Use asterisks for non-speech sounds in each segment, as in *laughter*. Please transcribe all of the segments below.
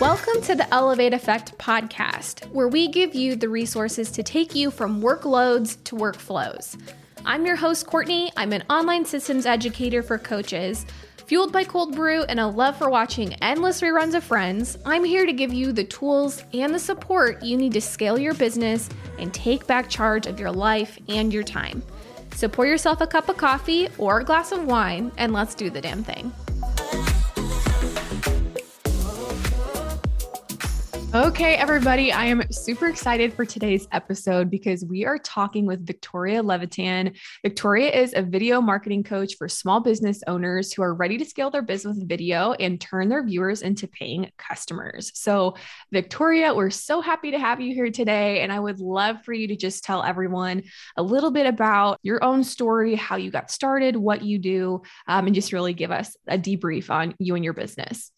Welcome to the Elevate Effect podcast, where we give you the resources to take you from workloads to workflows. I'm your host, Courtney. I'm an online systems educator for coaches. Fueled by cold brew and a love for watching endless reruns of Friends, I'm here to give you the tools and the support you need to scale your business and take back charge of your life and your time. So pour yourself a cup of coffee or a glass of wine and let's do the damn thing. Okay, everybody, I am super excited for today's episode because we are talking with Victoria Levitan. Victoria is a video marketing coach for small business owners who are ready to scale their business with video and turn their viewers into paying customers. So, Victoria, we're so happy to have you here today. And I would love for you to just tell everyone a little bit about your own story, how you got started, what you do, um, and just really give us a debrief on you and your business.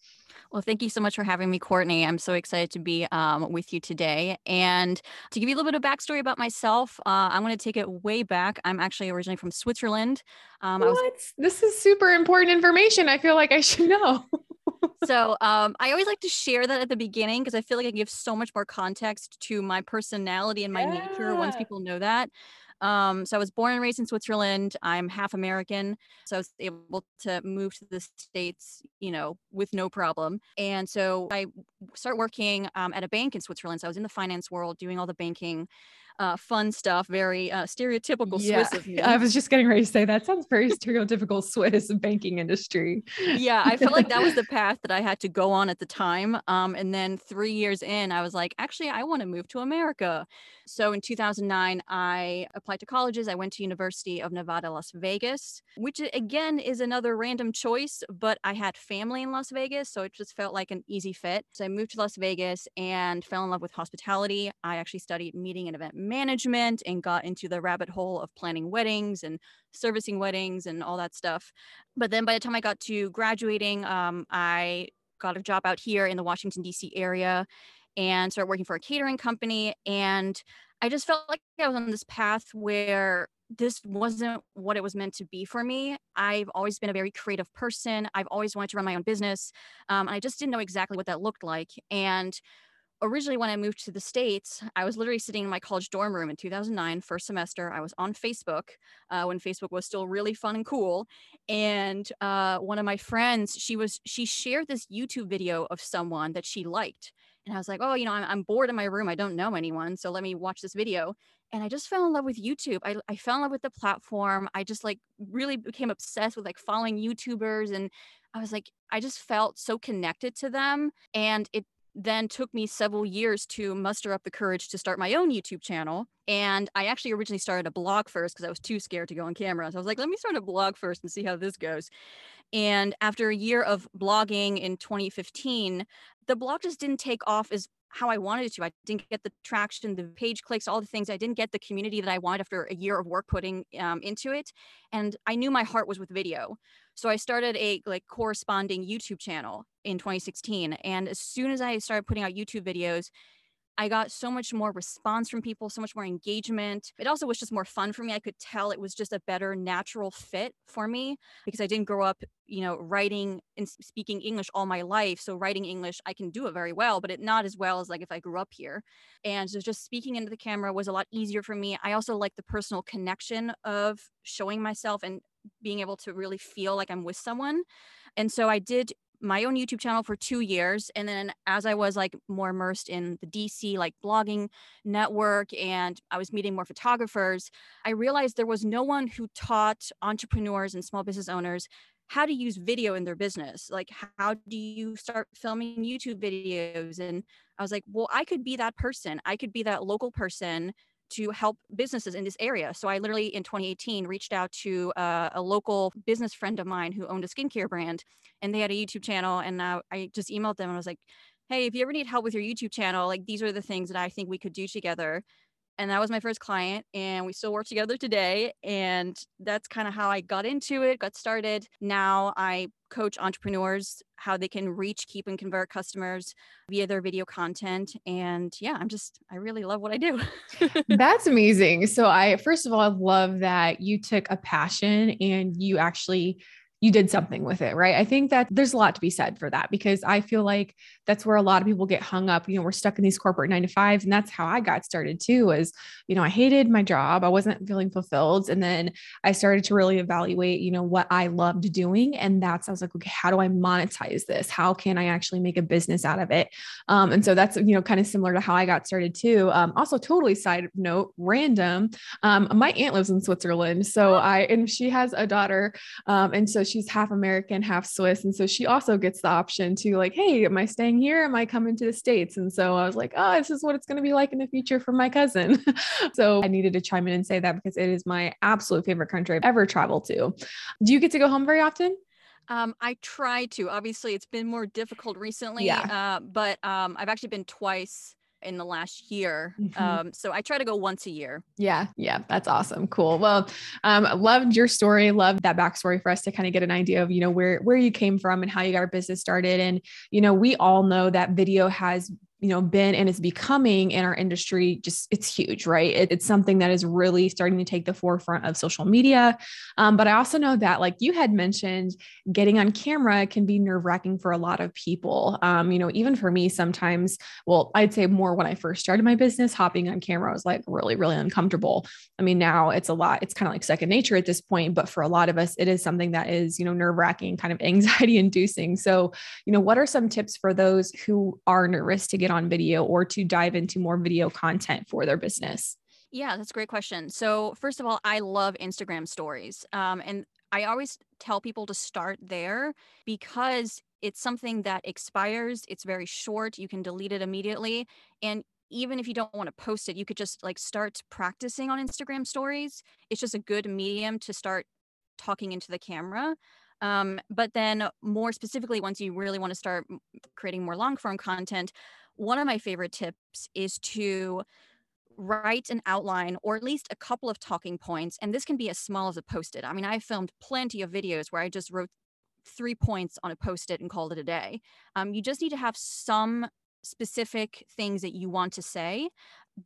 Well, thank you so much for having me, Courtney. I'm so excited to be um, with you today. And to give you a little bit of backstory about myself, uh, I'm going to take it way back. I'm actually originally from Switzerland. Um, what? Was... This is super important information. I feel like I should know. so *laughs* um, I always like to share that at the beginning because I feel like I give so much more context to my personality and my yeah. nature once people know that. Um, so I was born and raised in Switzerland. I'm half American, so I was able to move to the states, you know, with no problem. And so I start working um, at a bank in Switzerland. So I was in the finance world, doing all the banking uh, fun stuff, very uh, stereotypical yeah. Swiss of *laughs* me. I was just getting ready to say that sounds very stereotypical Swiss banking industry. yeah, I felt like that was *laughs* the path that I had to go on at the time. Um, and then three years in, I was like, actually, I want to move to America. So in 2009, I applied to colleges. I went to University of Nevada, Las Vegas, which again is another random choice, but I had family in Las Vegas, so it just felt like an easy fit. So I moved to Las Vegas and fell in love with hospitality. I actually studied meeting and event management and got into the rabbit hole of planning weddings and servicing weddings and all that stuff. But then by the time I got to graduating, um, I got a job out here in the Washington, D.C. area and started working for a catering company. And I just felt like I was on this path where this wasn't what it was meant to be for me. I've always been a very creative person. I've always wanted to run my own business. Um, I just didn't know exactly what that looked like. And originally when I moved to the States, I was literally sitting in my college dorm room in 2009, first semester. I was on Facebook uh, when Facebook was still really fun and cool. And uh, one of my friends, she was, she shared this YouTube video of someone that she liked. And I was like, oh, you know, I'm, I'm bored in my room. I don't know anyone. So let me watch this video. And I just fell in love with YouTube. I, I fell in love with the platform. I just like really became obsessed with like following YouTubers. And I was like, I just felt so connected to them. And it then took me several years to muster up the courage to start my own YouTube channel. And I actually originally started a blog first because I was too scared to go on camera. So I was like, let me start a blog first and see how this goes. And after a year of blogging in 2015, the blog just didn't take off as how I wanted it to. I didn't get the traction, the page clicks, all the things. I didn't get the community that I wanted after a year of work putting um, into it. And I knew my heart was with video. So I started a like corresponding YouTube channel in 2016. And as soon as I started putting out YouTube videos, I got so much more response from people, so much more engagement. It also was just more fun for me. I could tell it was just a better natural fit for me because I didn't grow up, you know, writing and speaking English all my life. So writing English, I can do it very well, but it not as well as like if I grew up here. And so just speaking into the camera was a lot easier for me. I also like the personal connection of showing myself and being able to really feel like I'm with someone. And so I did my own YouTube channel for two years. And then as I was like more immersed in the DC like blogging network and I was meeting more photographers, I realized there was no one who taught entrepreneurs and small business owners how to use video in their business. Like, how do you start filming YouTube videos? And I was like, well, I could be that person. I could be that local person to help businesses in this area. So I literally in 2018 reached out to uh, a local business friend of mine who owned a skincare brand, and they had a YouTube channel. And I just emailed them and I was like, "Hey, if you ever need help with your YouTube channel, like these are the things that I think we could do together." And that was my first client and we still work together today and that's kind of how i got into it got started. Now i coach entrepreneurs how they can reach keep and convert customers via their video content and yeah i'm just i really love what i do. *laughs* That's amazing. So i first of all i love that you took a passion and you actually you did something with it, right? I think that there's a lot to be said for that because I feel like that's where a lot of people get hung up. You know, we're stuck in these corporate nine to fives. And that's how I got started too, was, you know, I hated my job. I wasn't feeling fulfilled. And then I started to really evaluate, you know, what I loved doing. And that's, I was like, okay, how do I monetize this? How can I actually make a business out of it? Um, and so that's, you know, kind of similar to how I got started too. Um, also totally side note, random. Um, my aunt lives in Switzerland. So I, and she has a daughter. Um, and so she she's half American, half Swiss. And so she also gets the option to like, hey, am I staying here? Am I coming to the States? And so I was like, oh, this is what it's going to be like in the future for my cousin. *laughs* so I needed to chime in and say that because it is my absolute favorite country I've ever traveled to. Do you get to go home very often? Um, I try to. Obviously, it's been more difficult recently. Yeah. Uh, but um, I've actually been twice in the last year. Mm-hmm. Um, so I try to go once a year. Yeah. Yeah. That's awesome. Cool. Well, um, loved your story. Loved that backstory for us to kind of get an idea of, you know, where, where you came from and how you got our business started. And, you know, we all know that video has you know been and is becoming in our industry just it's huge right? It, it's something that is really starting to take the forefront of social media. Um, but i also know that like you had mentioned getting on camera can be nerve wracking for a lot of people. Um, you know even for me sometimes well i'd say more when i first started my business hopping on camera was like really really uncomfortable. I mean now it's a lot it's kind of like second nature at this point but for a lot of us it is something that is you know nerve wracking kind of *laughs* anxiety inducing so you know what are some tips for those who are nervous to get on video or to dive into more video content for their business? Yeah, that's a great question. So, first of all, I love Instagram stories. Um, and I always tell people to start there because it's something that expires. It's very short. You can delete it immediately. And even if you don't want to post it, you could just like start practicing on Instagram stories. It's just a good medium to start talking into the camera. Um, but then, more specifically, once you really want to start creating more long form content, one of my favorite tips is to write an outline or at least a couple of talking points. And this can be as small as a post it. I mean, I filmed plenty of videos where I just wrote three points on a post it and called it a day. Um, you just need to have some specific things that you want to say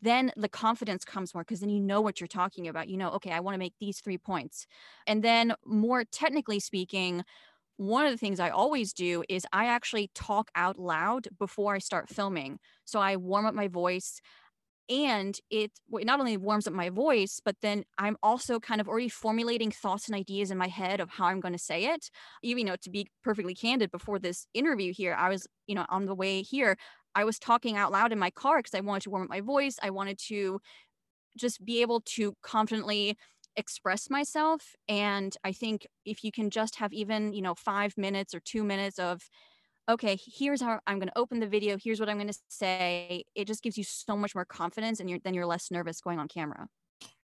then the confidence comes more because then you know what you're talking about you know okay i want to make these three points and then more technically speaking one of the things I always do is I actually talk out loud before I start filming. So I warm up my voice and it not only warms up my voice but then i'm also kind of already formulating thoughts and ideas in my head of how i'm going to say it you know to be perfectly candid before this interview here i was you know on the way here i was talking out loud in my car because i wanted to warm up my voice i wanted to just be able to confidently express myself and i think if you can just have even you know 5 minutes or 2 minutes of okay here's how i'm going to open the video here's what i'm going to say it just gives you so much more confidence and you're then you're less nervous going on camera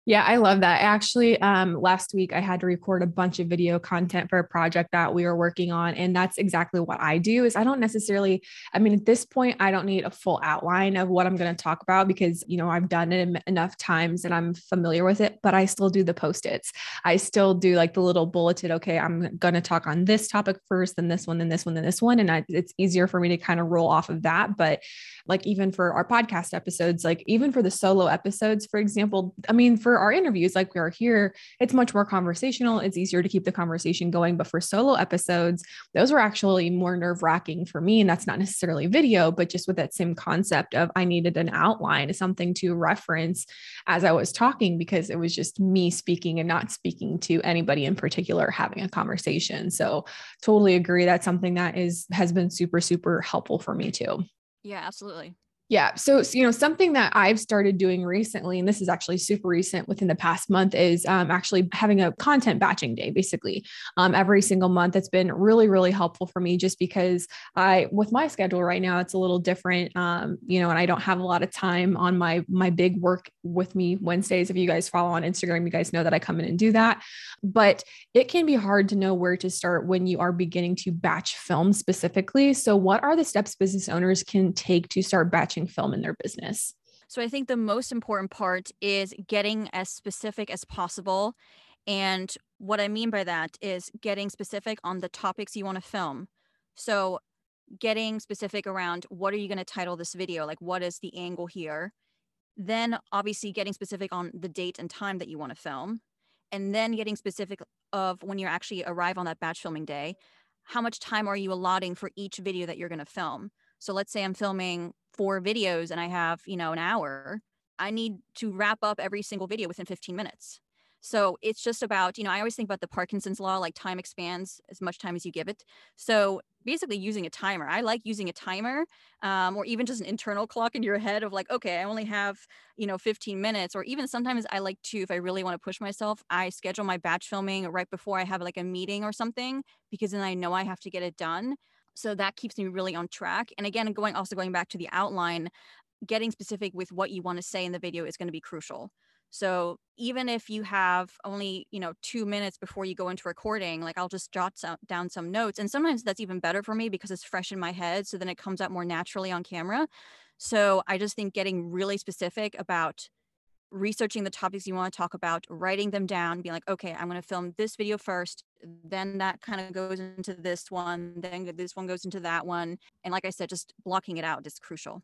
yeah, I love that. Actually, um, last week I had to record a bunch of video content for a project that we were working on, and that's exactly what I do. Is I don't necessarily, I mean, at this point, I don't need a full outline of what I'm going to talk about because you know I've done it enough times and I'm familiar with it. But I still do the post its. I still do like the little bulleted. Okay, I'm going to talk on this topic first, then this one, then this one, then this one, and I, it's easier for me to kind of roll off of that. But like even for our podcast episodes, like even for the solo episodes, for example, I mean, for our interviews, like we are here, it's much more conversational. It's easier to keep the conversation going. But for solo episodes, those were actually more nerve wracking for me. And that's not necessarily video, but just with that same concept of I needed an outline, something to reference as I was talking, because it was just me speaking and not speaking to anybody in particular having a conversation. So totally agree. That's something that is has been super, super helpful for me too. Yeah, absolutely. Yeah. So, you know, something that I've started doing recently, and this is actually super recent within the past month, is um, actually having a content batching day, basically um, every single month. It's been really, really helpful for me just because I, with my schedule right now, it's a little different, um, you know, and I don't have a lot of time on my, my big work with me Wednesdays. If you guys follow on Instagram, you guys know that I come in and do that. But it can be hard to know where to start when you are beginning to batch film specifically. So, what are the steps business owners can take to start batching film in their business? So I think the most important part is getting as specific as possible. And what I mean by that is getting specific on the topics you want to film. So getting specific around what are you going to title this video? Like, what is the angle here? Then, obviously, getting specific on the date and time that you want to film. And then getting specific of when you actually arrive on that batch filming day, how much time are you allotting for each video that you're going to film? So, let's say I'm filming four videos and I have, you know, an hour. I need to wrap up every single video within 15 minutes. So it's just about, you know, I always think about the Parkinson's law, like time expands as much time as you give it. So basically using a timer. I like using a timer um, or even just an internal clock in your head of like, okay, I only have, you know, 15 minutes. Or even sometimes I like to, if I really want to push myself, I schedule my batch filming right before I have like a meeting or something, because then I know I have to get it done. So that keeps me really on track. And again, going also going back to the outline, getting specific with what you want to say in the video is going to be crucial. So even if you have only, you know, two minutes before you go into recording, like I'll just jot some, down some notes. And sometimes that's even better for me because it's fresh in my head. So then it comes out more naturally on camera. So I just think getting really specific about researching the topics you want to talk about, writing them down, being like, okay, I'm going to film this video first, then that kind of goes into this one, then this one goes into that one. And like I said, just blocking it out is crucial.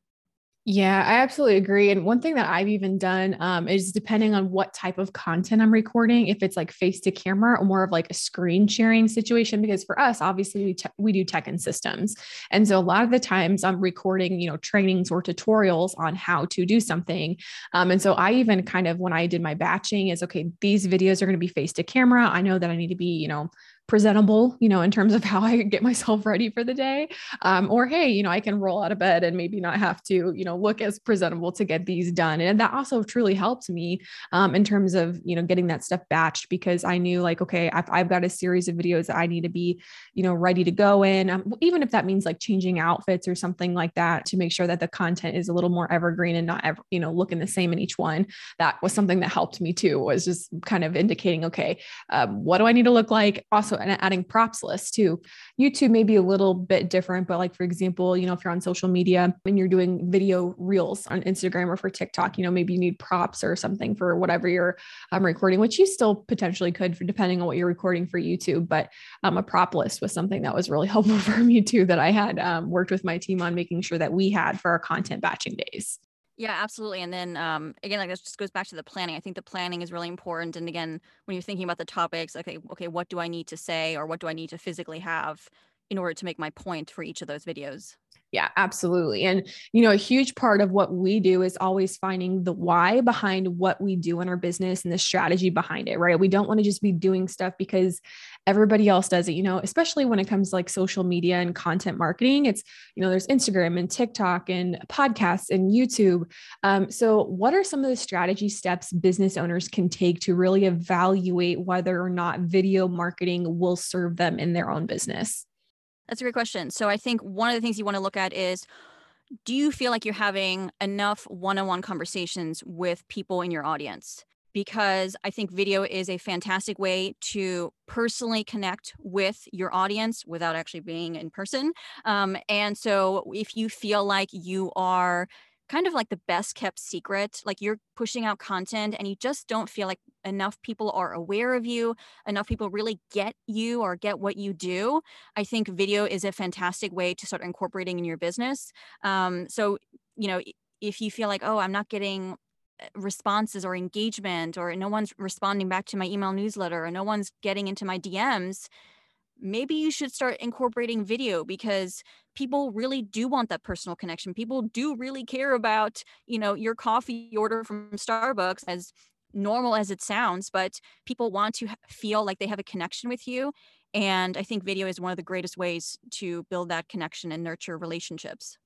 Yeah, I absolutely agree. And one thing that I've even done um, is depending on what type of content I'm recording, if it's like face to camera or more of like a screen sharing situation, because for us, obviously we, te- we do tech and systems. And so a lot of the times I'm recording, you know, trainings or tutorials on how to do something. Um, and so I even kind of, when I did my batching is, okay, these videos are going to be face to camera. I know that I need to be, you know, presentable, you know, in terms of how I get myself ready for the day. Um, or, hey, you know, I can roll out of bed and maybe not have to, you know, look as presentable to get these done. And that also truly helped me um, in terms of, you know, getting that stuff batched because I knew like, okay, I've, I've, got a series of videos that I need to be, you know, ready to go in, um, even if that means like changing outfits or something like that to make sure that the content is a little more evergreen and not ever, you know, looking the same in each one. That was something that helped me too, was just kind of indicating, okay, um, what do I need to look like? Also, and adding props lists too. YouTube may be a little bit different, but like for example, you know, if you're on social media and you're doing video reels on Instagram or for TikTok, you know, maybe you need props or something for whatever you're um, recording, which you still potentially could for depending on what you're recording for YouTube. But um, a prop list was something that was really *laughs* helpful for me too, that I had um, worked with my team on making sure that we had for our content batching days. Yeah, absolutely. And then um, again, like this just goes back to the planning. I think the planning is really important. And again, when you're thinking about the topics, okay, okay, what do I need to say or what do I need to physically have in order to make my point for each of those videos? Yeah, absolutely. And, you know, a huge part of what we do is always finding the why behind what we do in our business and the strategy behind it, right? We don't want to just be doing stuff because everybody else does it, you know, especially when it comes to like social media and content marketing. It's, you know, there's Instagram and TikTok and podcasts and YouTube. Um, so, what are some of the strategy steps business owners can take to really evaluate whether or not video marketing will serve them in their own business? That's a great question. So I think one of the things you want to look at is do you feel like you're having enough one-on-one conversations with people in your audience? Because I think video is a fantastic way to personally connect with your audience without actually being in person. Um, and so, if you feel like you are kind of like the best kept secret. Like you're pushing out content and you just don't feel like enough people are aware of you, enough people really get you or get what you do. I think video is a fantastic way to start incorporating in your business. Um, so, you know, if you feel like, oh, I'm not getting eh, responses or engagement or no one's responding back to my email newsletter or no one's getting into my DMs, maybe you should start incorporating video because people really do want that personal connection people do really care about you know your coffee order from starbucks as normal as it sounds but people want to feel like they have a connection with you and i think video is one of the greatest ways to build that connection and nurture relationships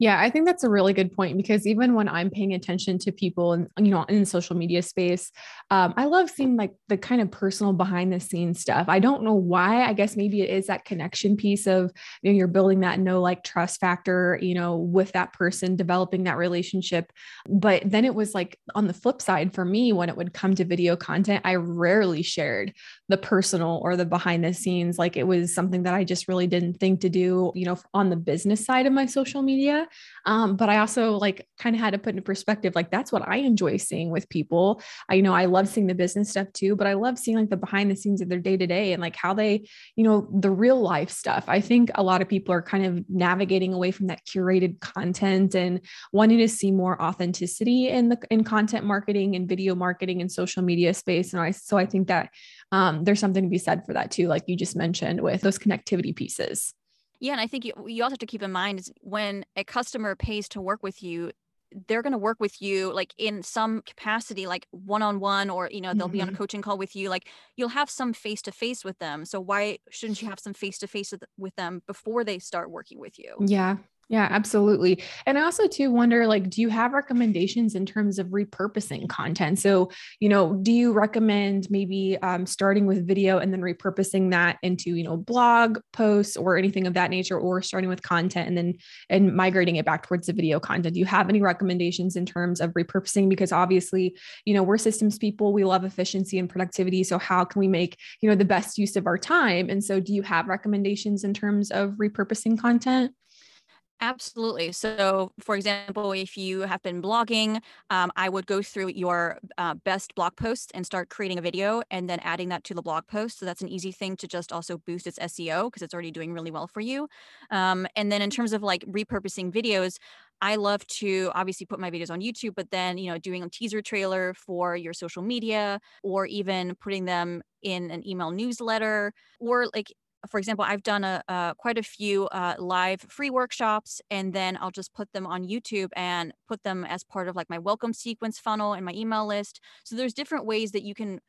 yeah, I think that's a really good point because even when I'm paying attention to people and you know in the social media space, um, I love seeing like the kind of personal behind the scenes stuff. I don't know why. I guess maybe it is that connection piece of you know you're building that know like trust factor, you know, with that person, developing that relationship. But then it was like on the flip side for me when it would come to video content, I rarely shared the personal or the behind the scenes. Like it was something that I just really didn't think to do, you know, on the business side of my social media. Um, but I also like kind of had to put in perspective, like that's what I enjoy seeing with people. I, you know, I love seeing the business stuff too, but I love seeing like the behind the scenes of their day to day and like how they, you know, the real life stuff. I think a lot of people are kind of navigating away from that curated content and wanting to see more authenticity in the in content marketing and video marketing and social media space. And I so I think that um, there's something to be said for that too, like you just mentioned with those connectivity pieces. Yeah, and I think you you also have to keep in mind is when a customer pays to work with you, they're going to work with you like in some capacity like one-on-one or you know they'll mm-hmm. be on a mm-hmm. coaching call with you like you'll have some face-to-face with them so why shouldn't you have some face-to-face with them before they start working with you yeah yeah, absolutely. And I also too wonder like do you have recommendations in terms of repurposing content? So, you know, do you recommend maybe um, starting with video and then repurposing that into, you know, blog posts or anything of that nature or starting with content and then and migrating it back towards the video content? Do you have any recommendations in terms of repurposing because obviously, you know, we're systems people, we love efficiency and productivity, so how can we make, you know, the best use of our time? And so do you have recommendations in terms of repurposing content? Absolutely. So, for example, if you have been blogging, um, I would go through your uh, best blog posts and start creating a video and then adding that to the blog post. So, that's an easy thing to just also boost its SEO because it's already doing really well for you. Um, and then, in terms of like repurposing videos, I love to obviously put my videos on YouTube, but then, you know, doing a teaser trailer for your social media or even putting them in an email newsletter or like for example, I've done a, a quite a few uh, live free workshops, and then I'll just put them on YouTube and put them as part of like my welcome sequence funnel and my email list. So there's different ways that you can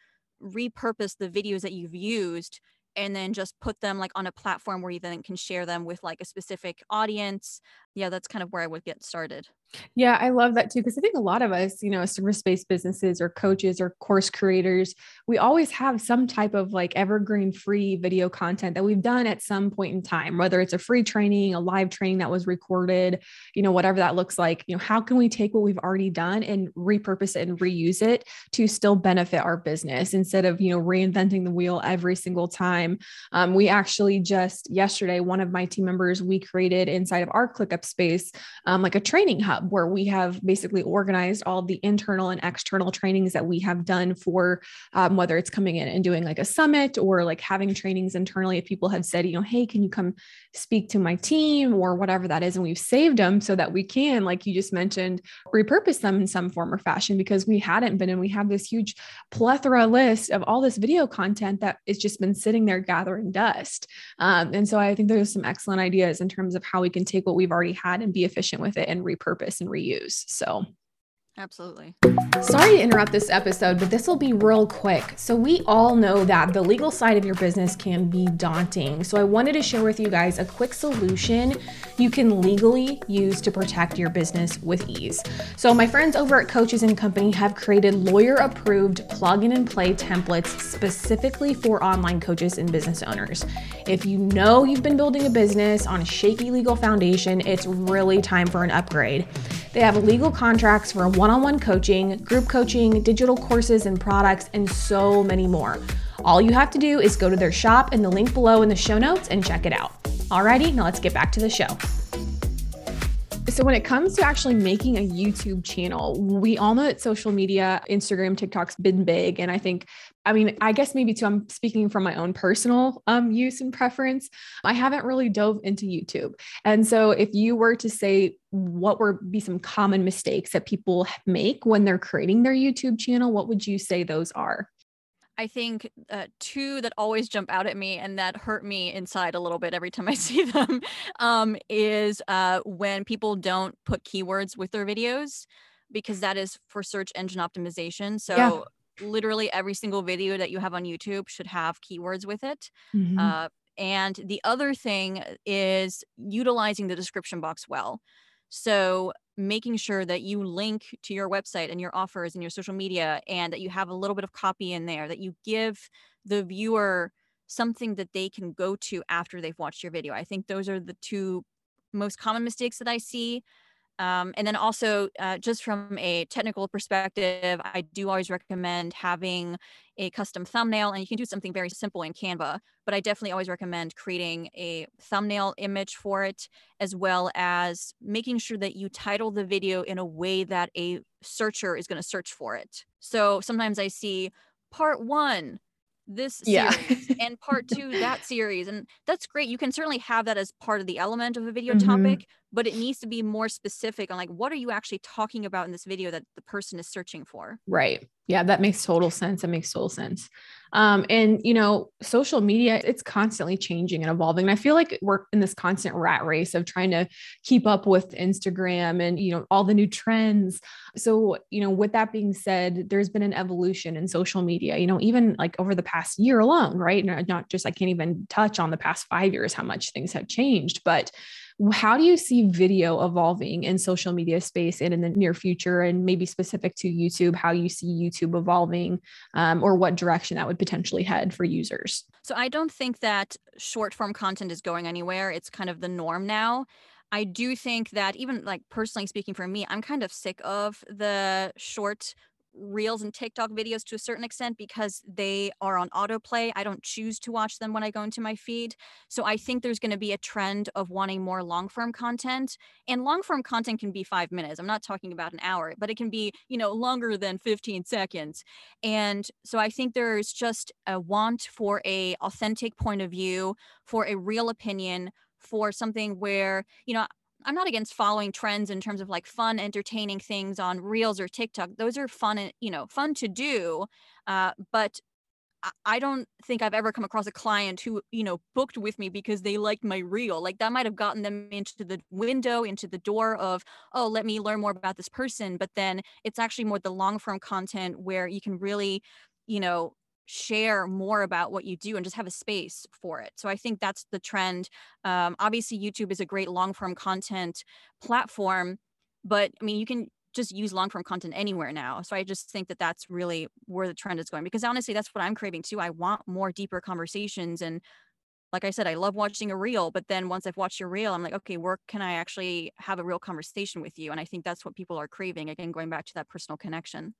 repurpose the videos that you've used and then just put them like on a platform where you then can share them with like a specific audience. Yeah, that's kind of where I would get started. Yeah, I love that too. Because I think a lot of us, you know, service based businesses or coaches or course creators, we always have some type of like evergreen free video content that we've done at some point in time, whether it's a free training, a live training that was recorded, you know, whatever that looks like. You know, how can we take what we've already done and repurpose it and reuse it to still benefit our business instead of, you know, reinventing the wheel every single time? Um, we actually just yesterday, one of my team members, we created inside of our ClickUp space, um, like a training hub where we have basically organized all the internal and external trainings that we have done for um, whether it's coming in and doing like a summit or like having trainings internally. If people have said, you know, hey, can you come speak to my team or whatever that is, and we've saved them so that we can, like you just mentioned, repurpose them in some form or fashion because we hadn't been, and we have this huge plethora list of all this video content that it's just been sitting there gathering dust. Um, and so I think there's some excellent ideas in terms of how we can take what we've already had and be efficient with it and repurpose and reuse. So Absolutely. Sorry to interrupt this episode, but this will be real quick. So, we all know that the legal side of your business can be daunting. So, I wanted to share with you guys a quick solution you can legally use to protect your business with ease. So, my friends over at Coaches and Company have created lawyer approved plug in and play templates specifically for online coaches and business owners. If you know you've been building a business on a shaky legal foundation, it's really time for an upgrade. They have legal contracts for one on one coaching, group coaching, digital courses and products, and so many more. All you have to do is go to their shop in the link below in the show notes and check it out. Alrighty, now let's get back to the show. So, when it comes to actually making a YouTube channel, we all know that social media, Instagram, TikTok's been big. And I think, I mean, I guess maybe too, I'm speaking from my own personal um, use and preference. I haven't really dove into YouTube. And so, if you were to say what would be some common mistakes that people make when they're creating their YouTube channel, what would you say those are? I think uh, two that always jump out at me and that hurt me inside a little bit every time *laughs* I see them um, is uh, when people don't put keywords with their videos because that is for search engine optimization. So yeah. Literally every single video that you have on YouTube should have keywords with it. Mm-hmm. Uh, and the other thing is utilizing the description box well. So making sure that you link to your website and your offers and your social media and that you have a little bit of copy in there that you give the viewer something that they can go to after they've watched your video. I think those are the two most common mistakes that I see. Um, and then also, uh, just from a technical perspective, I do always recommend having a custom thumbnail, and you can do something very simple in Canva. But I definitely always recommend creating a thumbnail image for it, as well as making sure that you title the video in a way that a searcher is going to search for it. So sometimes I see part one this yeah. series *laughs* and part two that series and that's great you can certainly have that as part of the element of a video mm-hmm. topic but it needs to be more specific on like what are you actually talking about in this video that the person is searching for? Right. Yeah that makes total sense. That makes total sense. Um, and you know social media it's constantly changing and evolving. And i feel like we're in this constant rat race of trying to keep up with instagram and you know all the new trends. So you know with that being said there's been an evolution in social media you know even like over the past year alone right? Not just i can't even touch on the past five years how much things have changed but how do you see video evolving in social media space and in the near future, and maybe specific to YouTube, how you see YouTube evolving, um, or what direction that would potentially head for users? So I don't think that short form content is going anywhere. It's kind of the norm now. I do think that even like personally speaking for me, I'm kind of sick of the short reels and TikTok videos to a certain extent because they are on autoplay. I don't choose to watch them when I go into my feed. So I think there's going to be a trend of wanting more long form content. And long form content can be five minutes. I'm not talking about an hour, but it can be, you know, longer than 15 seconds. And so I think there's just a want for a authentic point of view, for a real opinion, for something where, you know, I'm not against following trends in terms of like fun, entertaining things on Reels or TikTok. Those are fun, and you know, fun to do. Uh, but I don't think I've ever come across a client who, you know, booked with me because they liked my reel. Like that might have gotten them into the window, into the door of, oh, let me learn more about this person. But then it's actually more the long form content where you can really, you know, share more about what you do and just have a space for it. So I think that's the trend. Um, obviously, YouTube is a great long form content platform, but I mean, you can just use long form content anywhere now. So I just think that that's really where the trend is going because honestly, that's what I'm craving too. I want more deeper conversations. And like I said, I love watching a reel, but then once I've watched your reel, I'm like, okay, where can I actually have a real conversation with you? And I think that's what people are craving. Again, going back to that personal connection.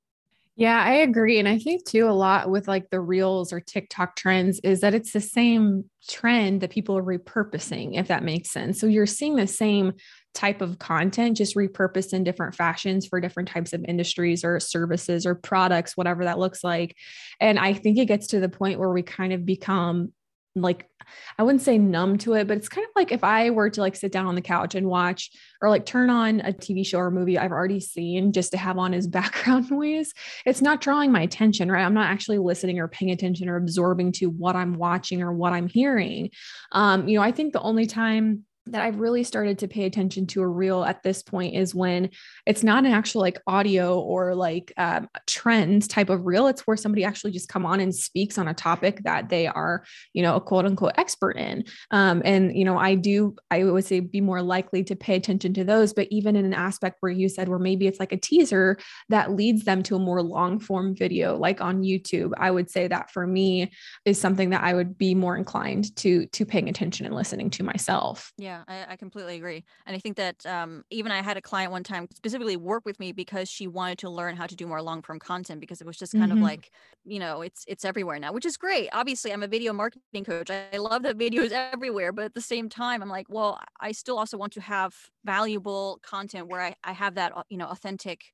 Yeah, I agree. And I think too, a lot with like the reels or TikTok trends is that it's the same trend that people are repurposing, if that makes sense. So you're seeing the same type of content just repurposed in different fashions for different types of industries or services or products, whatever that looks like. And I think it gets to the point where we kind of become like I wouldn't say numb to it, but it's kind of like if I were to like sit down on the couch and watch or like turn on a TV show or movie I've already seen just to have on as *laughs* background noise, it's not drawing my attention, right? I'm not actually listening or paying attention or absorbing to what I'm watching or what I'm hearing. Um, you know, I think the only time that I've really started to pay attention to a reel at this point is when it's not an actual like audio or like um, trends type of reel. It's where somebody actually just come on and speaks on a topic that they are, you know, a quote unquote expert in. Um, and, you know, I do, I would say be more likely to pay attention to those. But even in an aspect where you said, where maybe it's like a teaser that leads them to a more long form video, like on YouTube, I would say that for me is something that I would be more inclined to, to paying attention and listening to myself. Yeah. Yeah, I, I completely agree. And I think that um, even I had a client one time specifically work with me because she wanted to learn how to do more long form content because it was just kind mm-hmm. of like, you know, it's it's everywhere now, which is great. Obviously, I'm a video marketing coach. I, love that videos everywhere, but at the same time, I'm like, well, I still also want to have valuable content where I, I have that, you know, authentic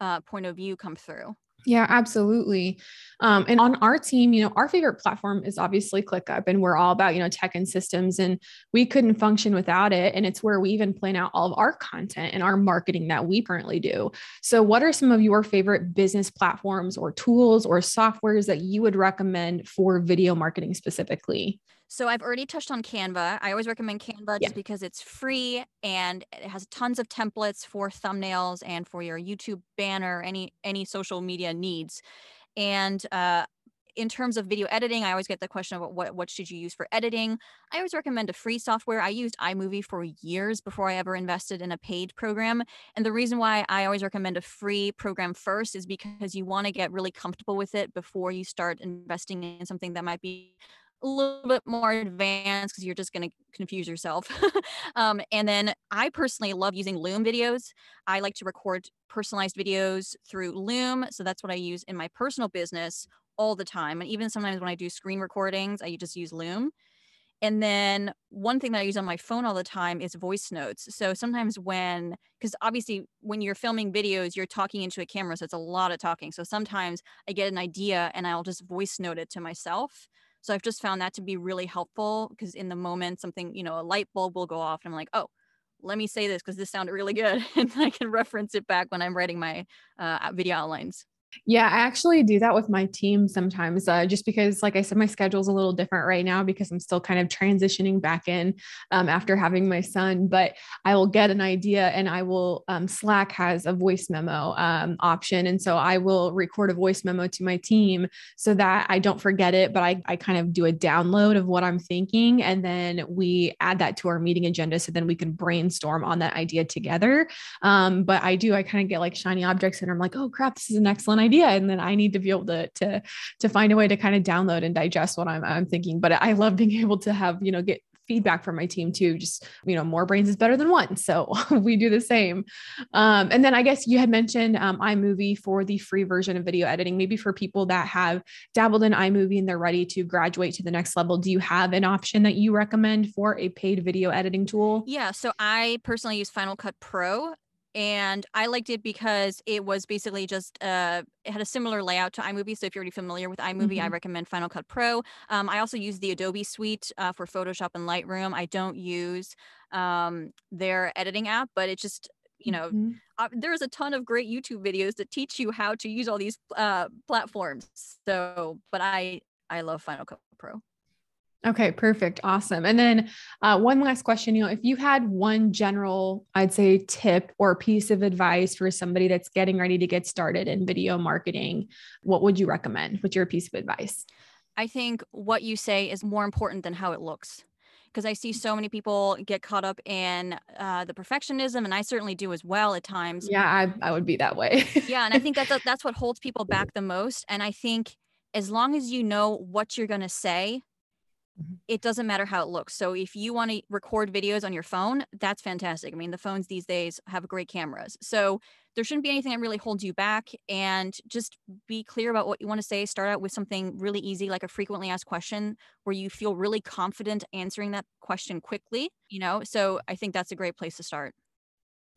uh, point of view come through. Yeah, absolutely. Um, and on our team, you know, our favorite platform is obviously ClickUp, and we're all about, you know, tech and systems, and we couldn't function without it. And it's where we even plan out all of our content and our marketing that we currently do. So, what are some of your favorite business platforms or tools or softwares that you would recommend for video marketing specifically? So I've already touched on Canva. I always recommend Canva yeah. just because it's free and it has tons of templates for thumbnails and for your YouTube banner, any any social media needs. And uh, in terms of video editing, I always get the question of what what should you use for editing. I always recommend a free software. I used iMovie for years before I ever invested in a paid program. And the reason why I always recommend a free program first is because you want to get really comfortable with it before you start investing in something that might be a little bit more advanced because you're just going to confuse yourself. *laughs* um, and then I personally love using Loom videos. I like to record personalized videos through Loom. So that's what I use in my personal business all the time. And even sometimes when I do screen recordings, I just use Loom. And then one thing that I use on my phone all the time is voice notes. So sometimes when, because obviously when you're filming videos, you're talking into a camera. So it's a lot of talking. So sometimes I get an idea and I'll just voice note it to myself. So I've just found that to be really helpful because in the moment, something, you know, a light bulb will go off and I'm like, oh, let me say this because this sounded really good. *laughs* and I can reference it back when I'm writing my uh, video outlines. Yeah, I actually do that with my team sometimes, uh, just because, like I said, my schedule is a little different right now because I'm still kind of transitioning back in um, after having my son. But I will get an idea and I will, um, Slack has a voice memo um, option. And so I will record a voice memo to my team so that I don't forget it, but I, I kind of do a download of what I'm thinking. And then we add that to our meeting agenda so then we can brainstorm on that idea together. Um, but I do, I kind of get like shiny objects and I'm like, oh crap, this is an excellent idea and then i need to be able to to to find a way to kind of download and digest what i'm i'm thinking. But i love being *laughs* able to have you know get feedback from my team too just you know more brains is better than one so *laughs* we do the same. Um, and then i guess you had mentioned um, imovie for the free version of video editing maybe for people that have dabbled in imovie and they're ready to graduate to the next level do you have an option that you recommend for a paid video editing tool? Yeah so i personally use final cut pro and I liked it because it was basically just uh, it had a similar layout to iMovie. So if you're already familiar with iMovie, mm-hmm. I recommend Final Cut Pro. Um, I also use the Adobe Suite uh, for Photoshop and Lightroom. I don't use um, their editing app, but it just you know mm-hmm. uh, there's a ton of great YouTube videos that teach you how to use all these uh, platforms. So, but I I love Final Cut Pro. Okay, perfect. Awesome. And then uh, one last question, you know, if you had one general, I'd say tip or piece of advice for somebody that's getting ready to get started in video marketing, what would you recommend? What's your piece of advice? I think what you say is more important than how it looks. Because I see so many people get caught up in uh, the perfectionism, and I certainly do as well at times. Yeah, I, I would be that way. *laughs* yeah, and I think that's that's what holds people back the most. And I think as long as you know what you're going to say. Mm-hmm. it doesn't matter how it looks. So if you want to record videos on your phone, that's fantastic. I mean, the phones these days have great cameras. So there shouldn't be anything that really holds you back and just be clear about what you want to say. Start out with something really easy like a frequently asked question where you feel really confident answering that question quickly, you know? So I think that's a great place to start.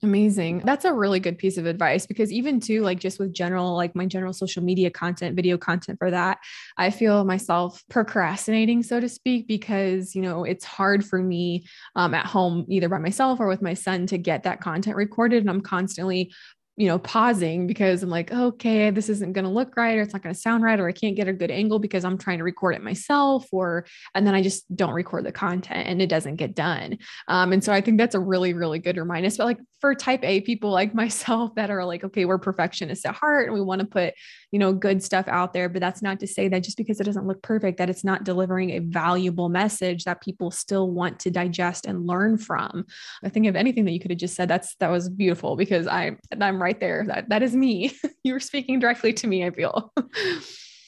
Amazing. That's a really good piece of advice because even too, like just with general, like my general social media content, video content for that, I feel myself procrastinating, so to speak, because, you know, it's hard for me um, at home, either by myself or with my son to get that content recorded. And I'm constantly you know, pausing because I'm like, okay, this isn't going to look right, or it's not going to sound right, or I can't get a good angle because I'm trying to record it myself, or, and then I just don't record the content and it doesn't get done. Um, and so I think that's a really, really good reminder. But like for type A people like *laughs* myself that are like, okay, we're perfectionists at heart and we want to put, you know, good stuff out there. But that's not to say that just because it doesn't look perfect, that it's not delivering a valuable message that people still want to digest and learn from. I think of anything that you could have just said, that's, that was beautiful because I, I'm right right there. That that is me. *laughs* you were speaking directly to me, I feel. *laughs*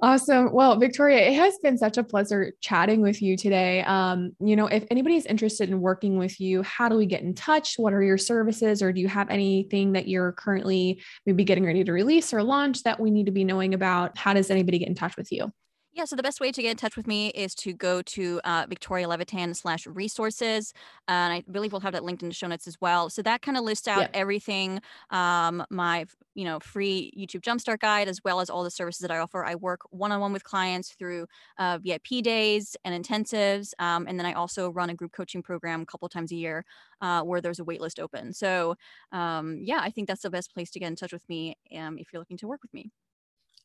Awesome. Well, Victoria, it has been such a pleasure chatting with you today. Um, you know, if anybody's interested in working with you, how do we get in touch? What are your services, or do you have anything that you're currently maybe getting ready to release or launch that we need to be knowing about? How does anybody get in touch with you? Yeah, so the best way to get in touch with me is to go to uh, Victoria Levitan slash resources. Uh, and I believe we'll have that linked in the show notes as well. So that kind of lists out yeah. everything, um, my, you know, free YouTube Jumpstart guide, as well as all the services that I offer. I work one-on-one with clients through uh, VIP days and intensives. Um, and then I also run a group coaching program a couple times a year uh, where there's a waitlist open. So um, yeah, I think that's the best place to get in touch with me um, if you're looking to work with me.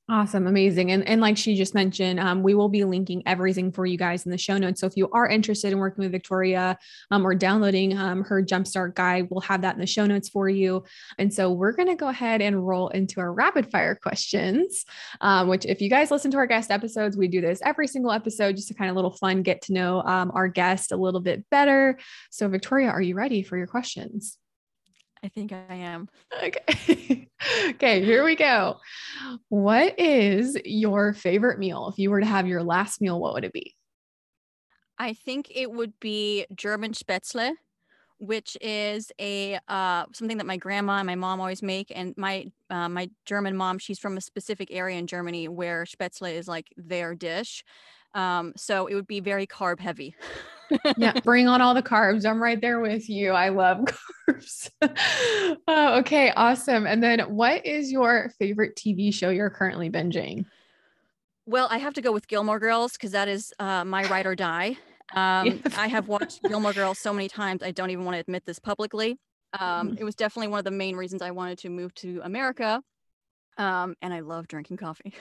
Awesome. Amazing. And, and like she just mentioned, um, we will be linking everything for you guys in the show notes. So if you are interested in working with Victoria um, or downloading um, her Jumpstart guide, we'll have that in the show notes for you. And so we're going to go ahead and roll into our rapid fire questions, um, which if you guys listen to our guest episodes, we do this every single episode, just to kind of little fun, get to know um, our guest a little bit better. So Victoria, are you ready for your questions? I think I am. Okay. *laughs* okay, here we go. What is your favorite meal? If you were to have your last meal, what would it be? I think it would be German Spätzle, which is a uh, something that my grandma and my mom always make. And my uh, my German mom, she's from a specific area in Germany where Spätzle is like their dish. Um, so it would be very carb heavy. *laughs* yeah, *laughs* bring on all the carbs. I'm right there with you. I love *laughs* carbs. oh, okay, awesome. And then, what is your favorite TV show you're currently binging? Well, I have to go with Gilmore Girls because that is uh, my ride or die. Um, *laughs* I have watched Gilmore Girls so many times. I don't even want to admit this publicly. Um, mm. it was definitely one of the main reasons I wanted to move to America. Um, and I love drinking coffee.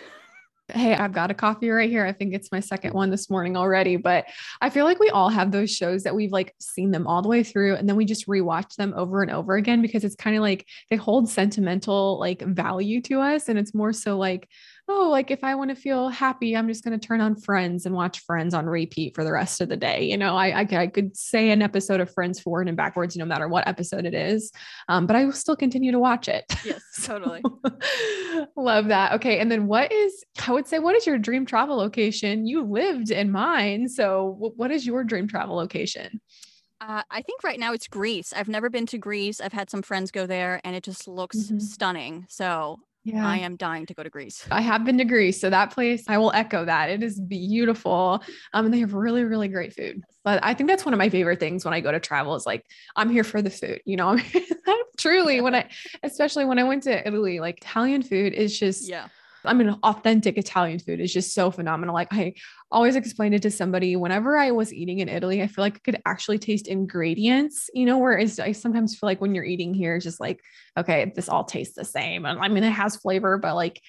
Hey, I've got a coffee right here. I think it's my second one this morning already, but I feel like we all have those shows that we've like seen them all the way through and then we just rewatch them over and over again because it's kind of like they hold sentimental like value to us and it's more so like oh, like if I want to feel happy, I'm just going to turn on Friends and watch Friends on repeat for the rest of the day. You know, I, I, I could say an episode of Friends forward and backwards, no matter what episode it is, um, but I will still continue to watch it. Yes, *laughs* totally. *laughs* Love that. Okay. And then what is, I would say, what is your dream travel location? You lived in mine. So what is your dream travel location? Uh, I think right now it's Greece. I've never been to Greece. I've had some friends go there and it just looks mm-hmm. stunning. So yeah. I am dying to go to Greece. I have been to Greece. So that place, I will echo that. It is beautiful. Um, and they have really, really great food. But I think that's one of my favorite things when I go to travel is like, I'm here for the food, you know, *laughs* truly when I, *laughs* especially when I went to Italy, like Italian food is just, yeah I mean, authentic Italian food is just so phenomenal. Like I always explained it to somebody whenever I was eating in Italy, I feel like I could actually taste ingredients, you know, whereas I sometimes feel like when you're eating here, it's just like, okay, this all tastes the same. And I mean, it has flavor, but like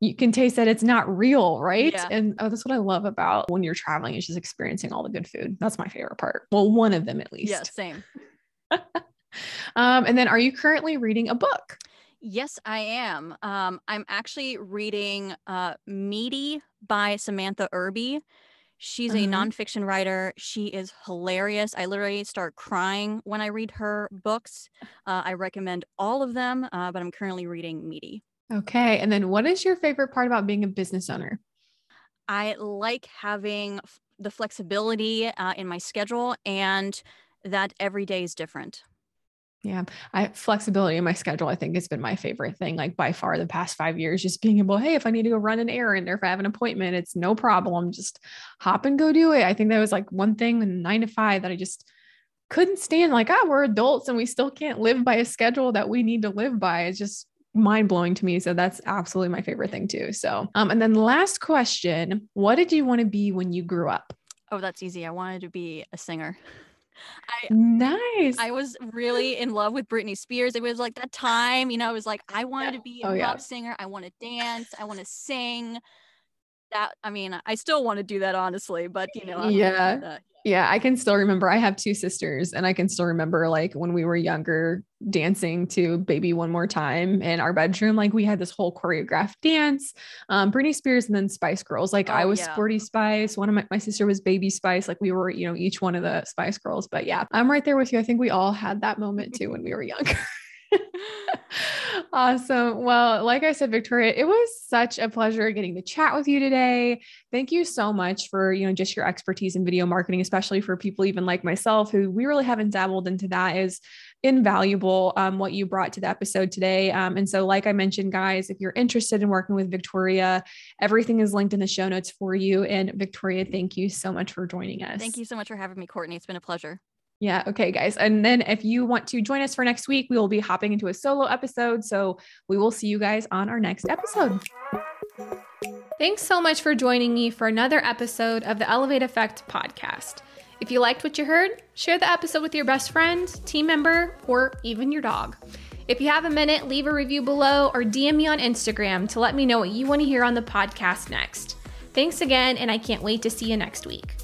you can taste that it's not real, right? Yeah. And oh, that's what I love about when you're traveling is just experiencing all the good food. That's my favorite part. Well, one of them at least. Yeah, same. *laughs* um, and then are you currently reading a book? Yes, I am. Um, I'm actually reading uh, Meaty by Samantha Irby. She's a uh-huh. nonfiction writer. She is hilarious. I literally start crying when I read her books. Uh, I recommend all of them, uh, but I'm currently reading Meaty. Okay. And then what is your favorite part about being a business owner? I like having f- the flexibility uh, in my schedule and that every day is different. Yeah, I flexibility in my schedule. I think has been my favorite thing, like by far the past five years. Just being able, hey, if I need to go run an errand or if I have an appointment, it's no problem. Just hop and go do it. I think that was like one thing in nine to five that I just couldn't stand. Like, ah, oh, we're adults and we still can't live by a schedule that we need to live by. It's just mind blowing to me. So that's absolutely my favorite thing too. So, um, and then last question: What did you want to be when you grew up? Oh, that's easy. I wanted to be a singer. I nice. I was really in love with Britney Spears. It was like that time, you know, I was like, I wanted to be a oh, pop yeah. singer. I want to dance. I want to sing. That I mean, I still want to do that honestly, but you know, yeah. Yeah, I can still remember. I have two sisters, and I can still remember like when we were younger dancing to Baby One More Time in our bedroom. Like we had this whole choreographed dance, um, Britney Spears and then Spice Girls. Like oh, I was yeah. Sporty Spice. One of my, my sister was Baby Spice. Like we were, you know, each one of the Spice Girls. But yeah, I'm right there with you. I think we all had that moment too when we were younger. *laughs* *laughs* awesome. Well, like I said, Victoria, it was such a pleasure getting to chat with you today. Thank you so much for, you know, just your expertise in video marketing, especially for people even like myself who we really haven't dabbled into that is invaluable um, what you brought to the episode today. Um, and so, like I mentioned, guys, if you're interested in working with Victoria, everything is linked in the show notes for you. And Victoria, thank you so much for joining us. Thank you so much for having me, Courtney. It's been a pleasure. Yeah. Okay, guys. And then if you want to join us for next week, we will be hopping into a solo episode. So we will see you guys on our next episode. Thanks so much for joining me for another episode of the Elevate Effect podcast. If you liked what you heard, share the episode with your best friend, team member, or even your dog. If you have a minute, leave a review below or DM me on Instagram to let me know what you want to hear on the podcast next. Thanks again, and I can't wait to see you next week.